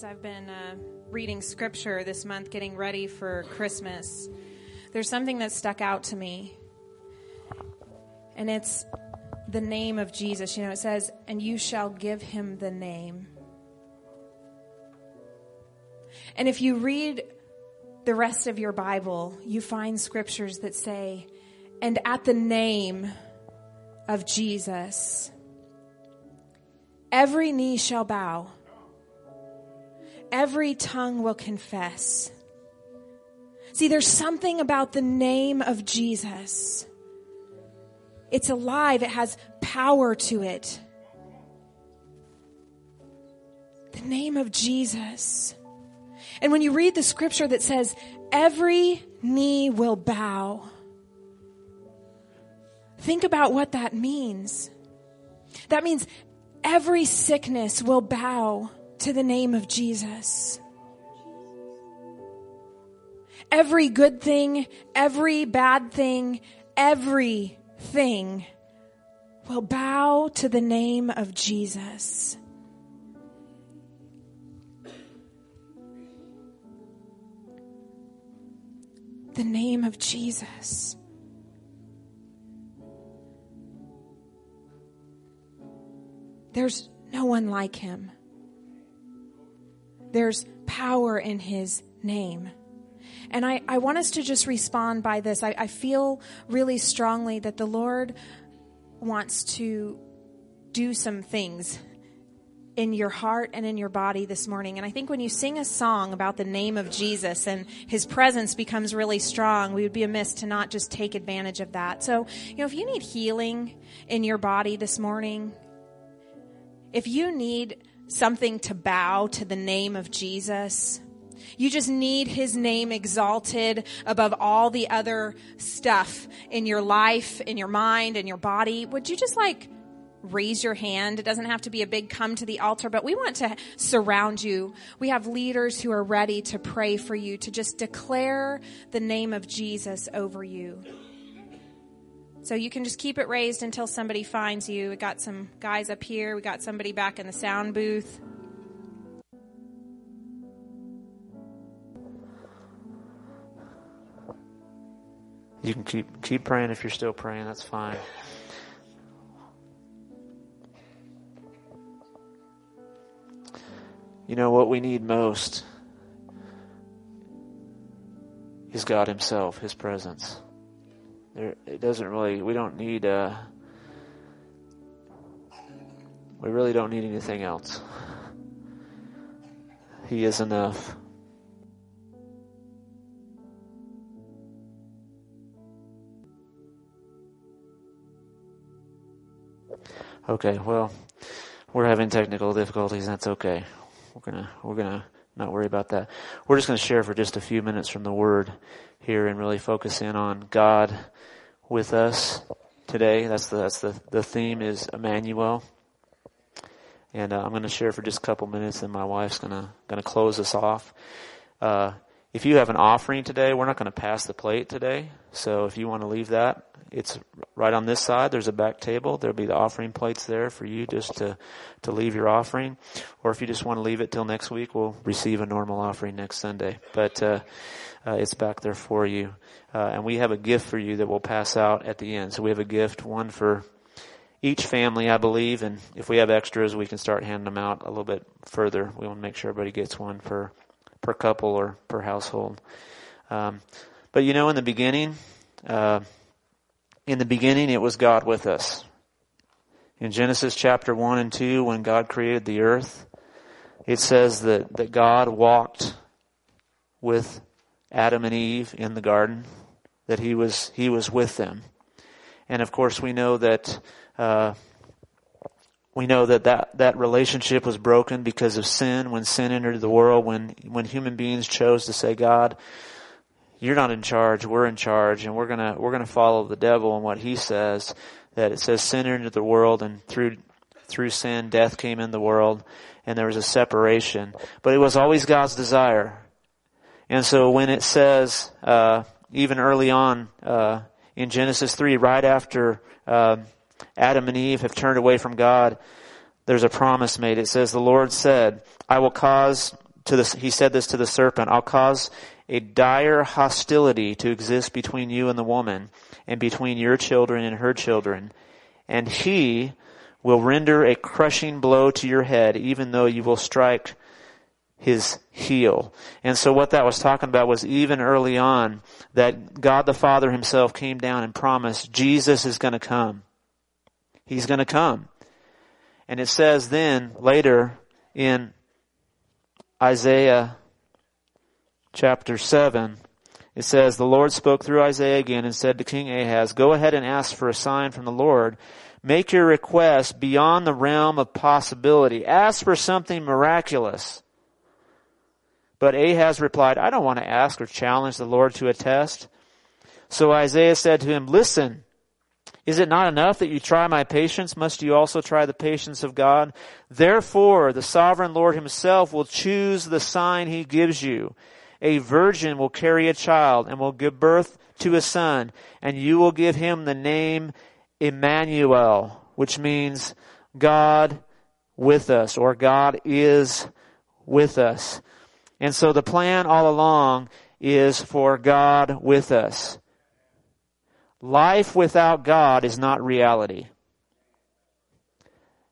As I've been uh, reading scripture this month, getting ready for Christmas, there's something that stuck out to me. And it's the name of Jesus. You know, it says, and you shall give him the name. And if you read the rest of your Bible, you find scriptures that say, and at the name of Jesus, every knee shall bow every tongue will confess. See, there's something about the name of Jesus. It's alive. It has power to it. The name of Jesus. And when you read the scripture that says, every knee will bow, think about what that means. That means every sickness will bow to the name of Jesus. Every good thing, every bad thing, everything will bow to the name of Jesus. The name of Jesus. There's no one like him. There's power in his name. And I, I want us to just respond by this. I, I feel really strongly that the Lord wants to do some things in your heart and in your body this morning. And I think when you sing a song about the name of Jesus and his presence becomes really strong, we would be amiss to not just take advantage of that. So, you know, if you need healing in your body this morning, if you need something to bow to the name of Jesus. You just need his name exalted above all the other stuff in your life, in your mind, in your body. Would you just like raise your hand? It doesn't have to be a big come to the altar, but we want to surround you. We have leaders who are ready to pray for you, to just declare the name of Jesus over you. So you can just keep it raised until somebody finds you. We got some guys up here. We got somebody back in the sound booth. You can keep keep praying if you're still praying. That's fine. You know what we need most is God Himself, His presence. There, it doesn't really. We don't need. Uh, we really don't need anything else. He is enough. Okay, well, we're having technical difficulties. That's okay. We're gonna we're gonna not worry about that. We're just gonna share for just a few minutes from the Word here and really focus in on God with us today. That's the, that's the, the theme is Emmanuel. And uh, I'm going to share for just a couple minutes, and my wife's going to going to close us off. Uh, if you have an offering today, we're not going to pass the plate today. So if you want to leave that, it's right on this side. There's a back table. There'll be the offering plates there for you just to to leave your offering. Or if you just want to leave it till next week, we'll receive a normal offering next Sunday. But uh, uh, it's back there for you. Uh, and we have a gift for you that we'll pass out at the end. So we have a gift, one for each family, I believe, and if we have extras, we can start handing them out a little bit further. We want to make sure everybody gets one per per couple or per household. Um, but you know, in the beginning, uh, in the beginning, it was God with us. In Genesis chapter one and two, when God created the earth, it says that that God walked with Adam and Eve in the garden, that he was, he was with them. And of course we know that, uh, we know that, that that relationship was broken because of sin, when sin entered the world, when, when human beings chose to say, God, you're not in charge, we're in charge, and we're gonna, we're gonna follow the devil and what he says, that it says sin entered the world and through, through sin, death came in the world, and there was a separation. But it was always God's desire and so when it says, uh, even early on uh, in Genesis 3, right after uh, Adam and Eve have turned away from God, there's a promise made. It says, the Lord said, I will cause to the, he said this to the serpent, I'll cause a dire hostility to exist between you and the woman, and between your children and her children. And he will render a crushing blow to your head, even though you will strike his heel. And so what that was talking about was even early on that God the Father himself came down and promised Jesus is going to come. He's going to come. And it says then later in Isaiah chapter 7, it says, The Lord spoke through Isaiah again and said to King Ahaz, Go ahead and ask for a sign from the Lord. Make your request beyond the realm of possibility. Ask for something miraculous. But Ahaz replied, I don't want to ask or challenge the Lord to a test. So Isaiah said to him, Listen, is it not enough that you try my patience? Must you also try the patience of God? Therefore, the sovereign Lord himself will choose the sign he gives you. A virgin will carry a child and will give birth to a son, and you will give him the name Emmanuel, which means God with us, or God is with us. And so the plan all along is for God with us. Life without God is not reality.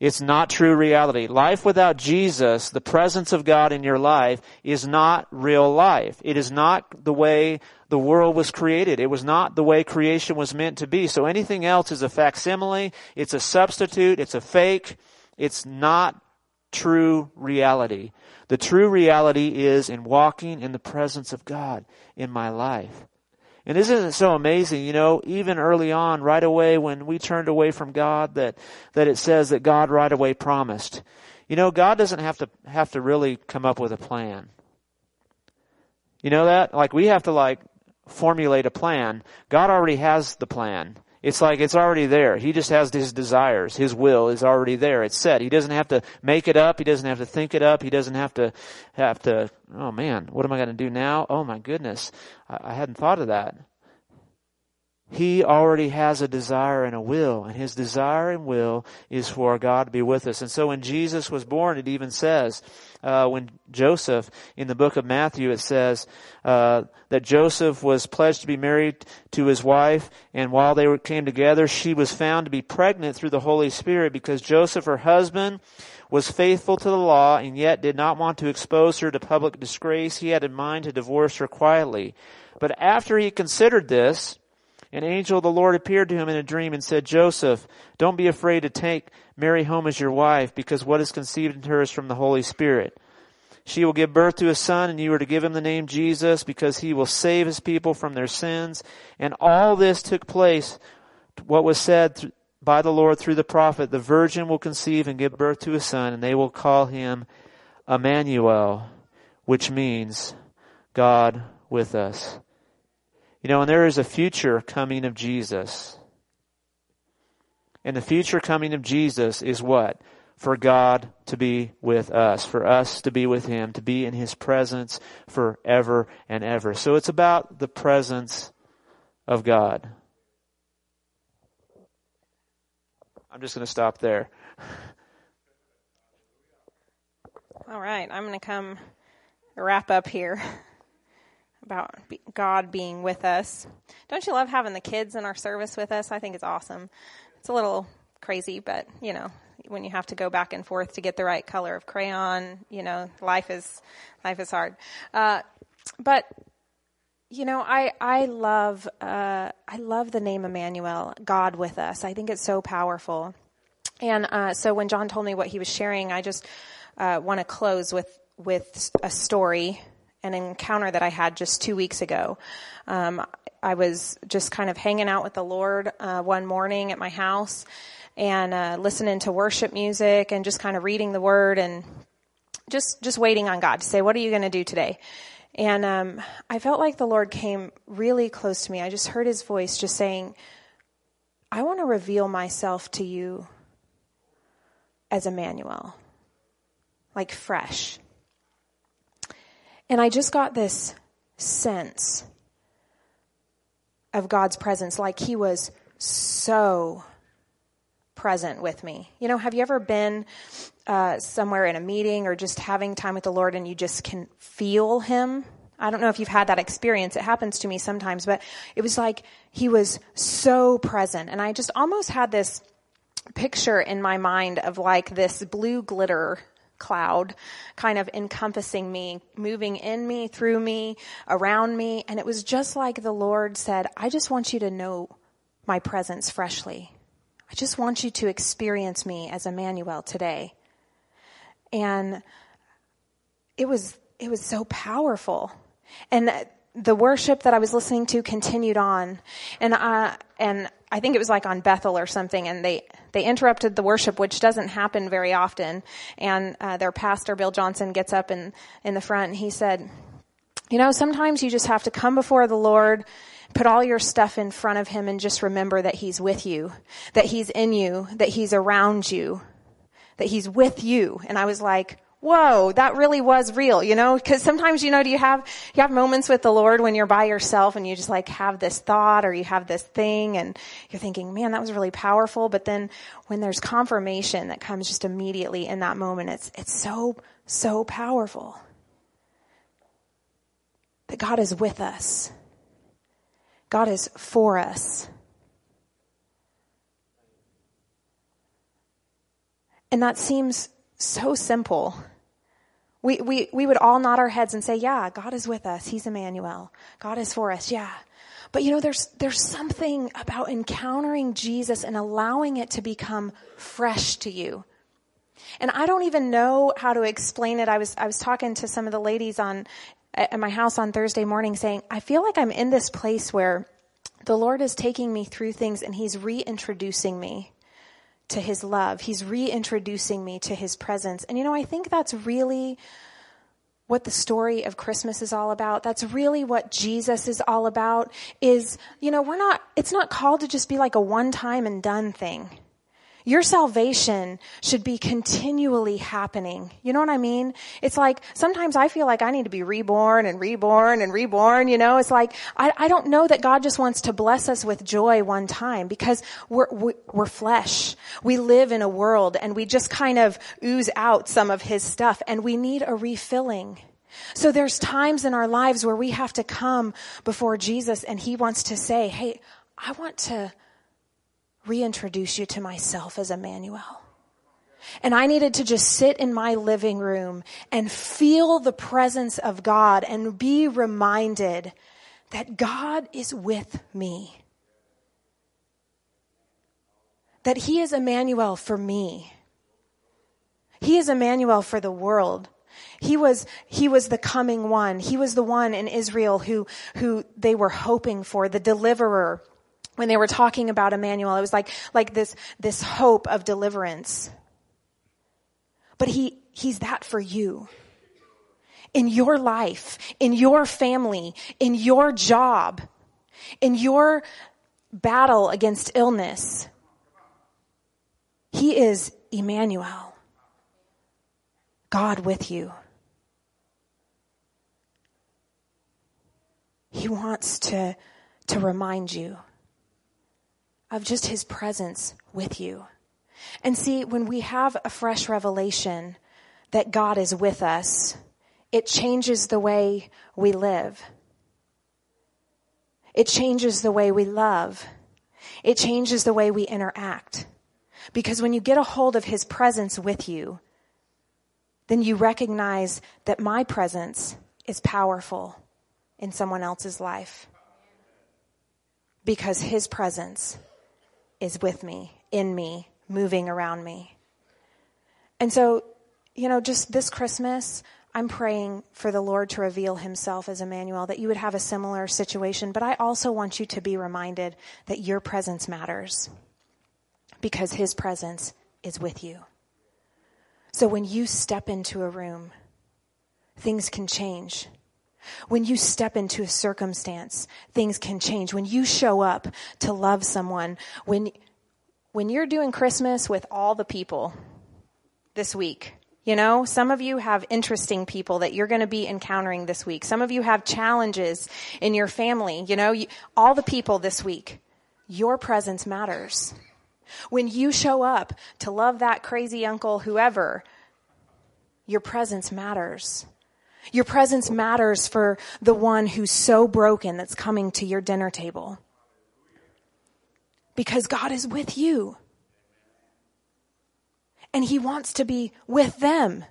It's not true reality. Life without Jesus, the presence of God in your life, is not real life. It is not the way the world was created. It was not the way creation was meant to be. So anything else is a facsimile, it's a substitute, it's a fake, it's not true reality. The true reality is in walking in the presence of God in my life. And isn't it so amazing, you know, even early on, right away when we turned away from God, that, that it says that God right away promised. You know, God doesn't have to, have to really come up with a plan. You know that? Like we have to like formulate a plan. God already has the plan. It's like it's already there. He just has his desires. His will is already there. It's set. He doesn't have to make it up. He doesn't have to think it up. He doesn't have to have to, oh man, what am I going to do now? Oh my goodness. I, I hadn't thought of that. He already has a desire and a will, and his desire and will is for God to be with us. And so when Jesus was born, it even says, uh, when Joseph, in the book of Matthew, it says uh, that Joseph was pledged to be married to his wife, and while they were, came together, she was found to be pregnant through the Holy Spirit because Joseph, her husband, was faithful to the law and yet did not want to expose her to public disgrace. He had in mind to divorce her quietly. But after he considered this, an angel of the Lord appeared to him in a dream and said, Joseph, don't be afraid to take Mary home as your wife, because what is conceived in her is from the Holy Spirit. She will give birth to a son, and you are to give him the name Jesus, because he will save his people from their sins. And all this took place, what was said by the Lord through the prophet, the virgin will conceive and give birth to a son, and they will call him Emmanuel, which means God with us. You know, and there is a future coming of Jesus. And the future coming of Jesus is what? For God to be with us, for us to be with Him, to be in His presence forever and ever. So it's about the presence of God. I'm just going to stop there. All right, I'm going to come wrap up here about God being with us. Don't you love having the kids in our service with us? I think it's awesome. It's a little crazy, but you know, when you have to go back and forth to get the right color of crayon, you know, life is life is hard. Uh, but you know, I I love uh, I love the name Emmanuel, God with us. I think it's so powerful. And uh, so when John told me what he was sharing, I just uh, want to close with with a story an encounter that I had just two weeks ago. Um, I was just kind of hanging out with the Lord uh, one morning at my house and uh, listening to worship music and just kind of reading the Word and just just waiting on God to say, "What are you going to do today?" And um, I felt like the Lord came really close to me. I just heard His voice just saying, "I want to reveal myself to you as Emmanuel, like fresh." And I just got this sense of God's presence, like He was so present with me. You know, have you ever been uh, somewhere in a meeting or just having time with the Lord and you just can feel Him? I don't know if you've had that experience. It happens to me sometimes, but it was like He was so present. And I just almost had this picture in my mind of like this blue glitter cloud kind of encompassing me, moving in me, through me, around me. And it was just like the Lord said, I just want you to know my presence freshly. I just want you to experience me as Emmanuel today. And it was, it was so powerful. And the worship that I was listening to continued on. And I, and I think it was like on Bethel or something, and they, they interrupted the worship, which doesn't happen very often. And, uh, their pastor, Bill Johnson, gets up in, in the front and he said, you know, sometimes you just have to come before the Lord Put all your stuff in front of him and just remember that he's with you, that he's in you, that he's around you, that he's with you. And I was like, whoa, that really was real, you know, cause sometimes, you know, do you have, you have moments with the Lord when you're by yourself and you just like have this thought or you have this thing and you're thinking, man, that was really powerful. But then when there's confirmation that comes just immediately in that moment, it's, it's so, so powerful that God is with us God is for us. And that seems so simple. We, we, we would all nod our heads and say, yeah, God is with us. He's Emmanuel. God is for us. Yeah. But you know, there's, there's something about encountering Jesus and allowing it to become fresh to you. And I don't even know how to explain it. I was, I was talking to some of the ladies on, at my house on Thursday morning saying, I feel like I'm in this place where the Lord is taking me through things and He's reintroducing me to His love. He's reintroducing me to His presence. And you know, I think that's really what the story of Christmas is all about. That's really what Jesus is all about is, you know, we're not, it's not called to just be like a one time and done thing. Your salvation should be continually happening. You know what I mean? It's like sometimes I feel like I need to be reborn and reborn and reborn. You know, it's like I, I don't know that God just wants to bless us with joy one time because we're we're flesh. We live in a world and we just kind of ooze out some of His stuff, and we need a refilling. So there's times in our lives where we have to come before Jesus, and He wants to say, "Hey, I want to." Reintroduce you to myself as Emmanuel. And I needed to just sit in my living room and feel the presence of God and be reminded that God is with me. That He is Emmanuel for me. He is Emmanuel for the world. He was, he was the coming one. He was the one in Israel who, who they were hoping for, the deliverer when they were talking about Emmanuel, it was like, like this, this hope of deliverance. But he, he's that for you. In your life, in your family, in your job, in your battle against illness. He is Emmanuel. God with you. He wants to, to remind you of just his presence with you. And see, when we have a fresh revelation that God is with us, it changes the way we live. It changes the way we love. It changes the way we interact. Because when you get a hold of his presence with you, then you recognize that my presence is powerful in someone else's life. Because his presence is with me, in me, moving around me. And so, you know, just this Christmas, I'm praying for the Lord to reveal himself as Emmanuel, that you would have a similar situation. But I also want you to be reminded that your presence matters because his presence is with you. So when you step into a room, things can change. When you step into a circumstance, things can change. When you show up to love someone, when, when you're doing Christmas with all the people this week, you know, some of you have interesting people that you're going to be encountering this week. Some of you have challenges in your family, you know, you, all the people this week. Your presence matters. When you show up to love that crazy uncle, whoever, your presence matters. Your presence matters for the one who's so broken that's coming to your dinner table. Because God is with you. And He wants to be with them.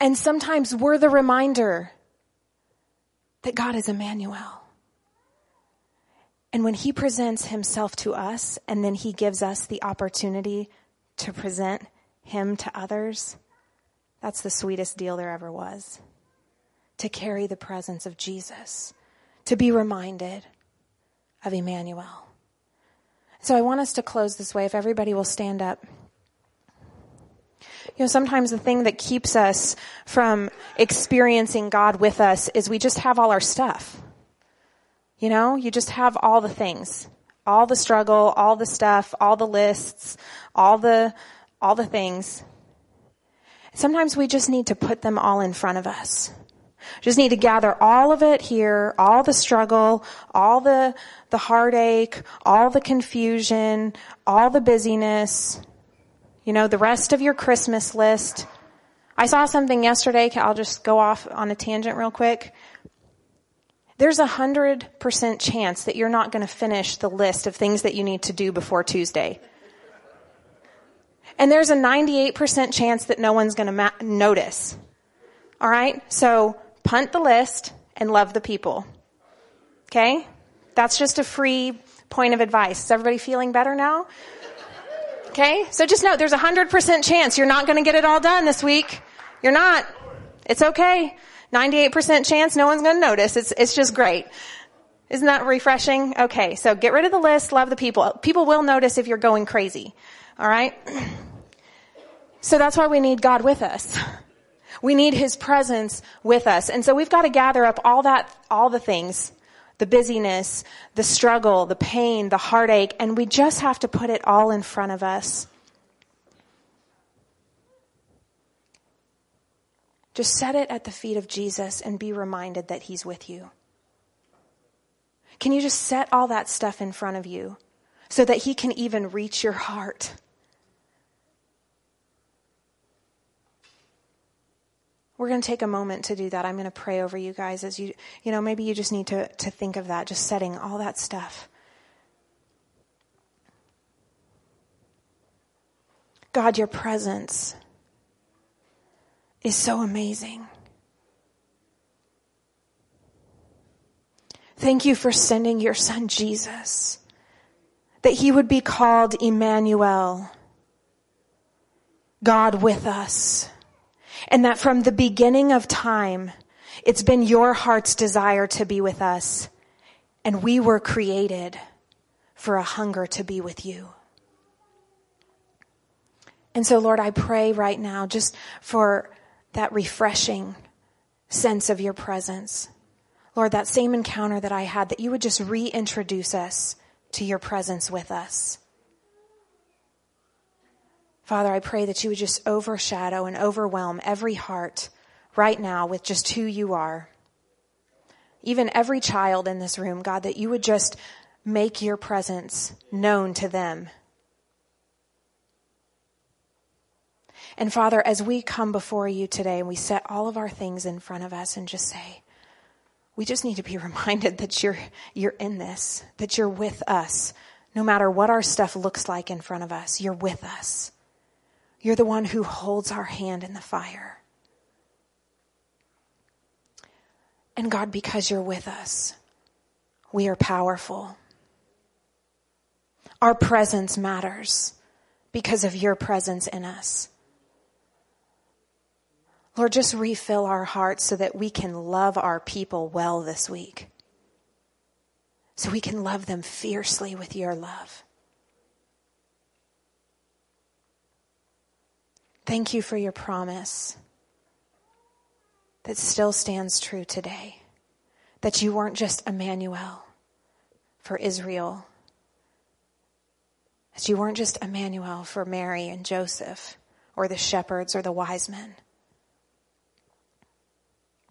And sometimes we're the reminder that God is Emmanuel. And when He presents Himself to us and then He gives us the opportunity to present Him to others, that's the sweetest deal there ever was. To carry the presence of Jesus, to be reminded of Emmanuel. So I want us to close this way. If everybody will stand up. You know, sometimes the thing that keeps us from experiencing God with us is we just have all our stuff. You know, you just have all the things, all the struggle, all the stuff, all the lists, all the, all the things. Sometimes we just need to put them all in front of us. Just need to gather all of it here, all the struggle, all the, the heartache, all the confusion, all the busyness, you know, the rest of your Christmas list. I saw something yesterday. I'll just go off on a tangent real quick. There's a hundred percent chance that you're not going to finish the list of things that you need to do before Tuesday. And there's a 98% chance that no one's going to ma- notice. All right? So punt the list and love the people. Okay? That's just a free point of advice. Is everybody feeling better now? Okay? So just know there's a 100% chance you're not going to get it all done this week. You're not. It's okay. 98% chance no one's going to notice. It's, it's just great. Isn't that refreshing? Okay, so get rid of the list, love the people. People will notice if you're going crazy. All right? So that's why we need God with us. We need His presence with us. And so we've got to gather up all that, all the things, the busyness, the struggle, the pain, the heartache, and we just have to put it all in front of us. Just set it at the feet of Jesus and be reminded that He's with you. Can you just set all that stuff in front of you so that He can even reach your heart? We're going to take a moment to do that. I'm going to pray over you guys as you, you know, maybe you just need to, to think of that, just setting all that stuff. God, your presence is so amazing. Thank you for sending your son Jesus, that he would be called Emmanuel, God with us, and that from the beginning of time, it's been your heart's desire to be with us, and we were created for a hunger to be with you. And so, Lord, I pray right now just for that refreshing sense of your presence. Lord, that same encounter that I had, that you would just reintroduce us to your presence with us. Father, I pray that you would just overshadow and overwhelm every heart right now with just who you are. Even every child in this room, God, that you would just make your presence known to them And Father, as we come before you today and we set all of our things in front of us and just say, we just need to be reminded that you're, you're in this, that you're with us. No matter what our stuff looks like in front of us, you're with us. You're the one who holds our hand in the fire. And God, because you're with us, we are powerful. Our presence matters because of your presence in us. Lord, just refill our hearts so that we can love our people well this week. So we can love them fiercely with your love. Thank you for your promise that still stands true today. That you weren't just Emmanuel for Israel. That you weren't just Emmanuel for Mary and Joseph or the shepherds or the wise men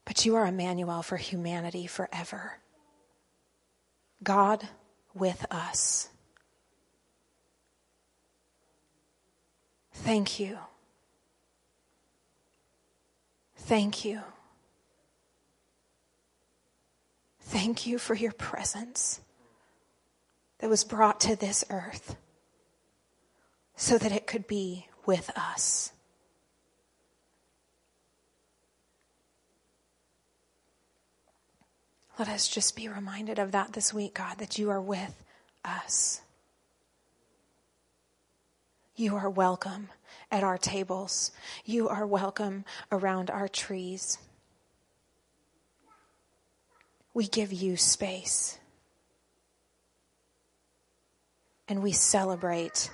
but you are Emmanuel for humanity forever. God with us. Thank you. Thank you. Thank you for your presence that was brought to this earth so that it could be with us. Let us just be reminded of that this week, God, that you are with us. You are welcome at our tables. You are welcome around our trees. We give you space. And we celebrate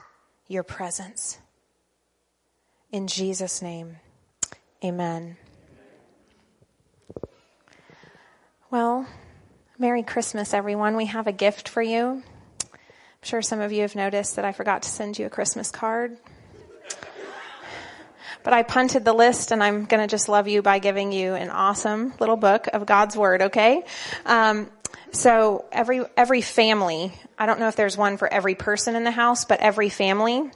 your presence. In Jesus' name, amen. Well, Merry Christmas, everyone. We have a gift for you. I'm sure some of you have noticed that I forgot to send you a Christmas card. But I punted the list and I'm going to just love you by giving you an awesome little book of God's Word, okay? Um, so every, every family, I don't know if there's one for every person in the house, but every family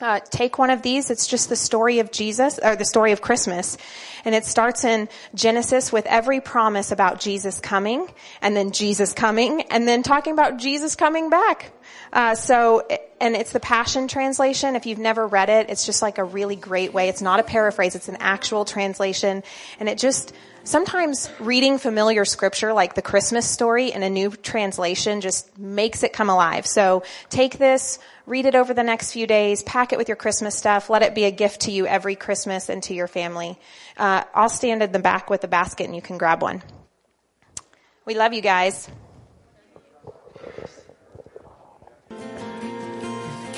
uh, take one of these. It's just the story of Jesus, or the story of Christmas. And it starts in Genesis with every promise about Jesus coming, and then Jesus coming, and then talking about Jesus coming back. Uh, so, and it's the Passion Translation. If you've never read it, it's just like a really great way. It's not a paraphrase, it's an actual translation. And it just, sometimes reading familiar scripture like the Christmas story in a new translation just makes it come alive. So take this, read it over the next few days, pack it with your Christmas stuff, let it be a gift to you every Christmas and to your family. Uh, I'll stand in the back with a basket and you can grab one. We love you guys.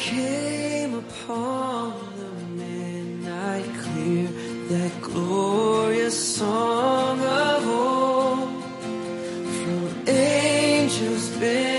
Came upon the midnight clear, that glorious song of old, from angels. Been